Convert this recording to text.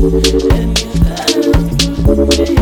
Let me.